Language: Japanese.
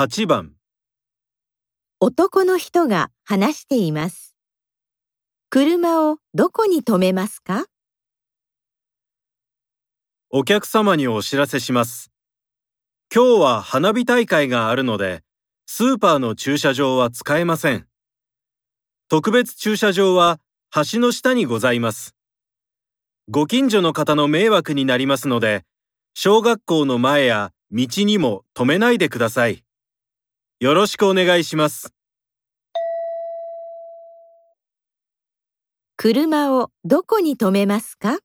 8番男の人が話しています。車をどこに止めますか？お客様にお知らせします。今日は花火大会があるので、スーパーの駐車場は使えません。特別駐車場は橋の下にございます。ご近所の方の迷惑になりますので、小学校の前や道にも止めないでください。よろしくお願いします。車をどこに止めますか？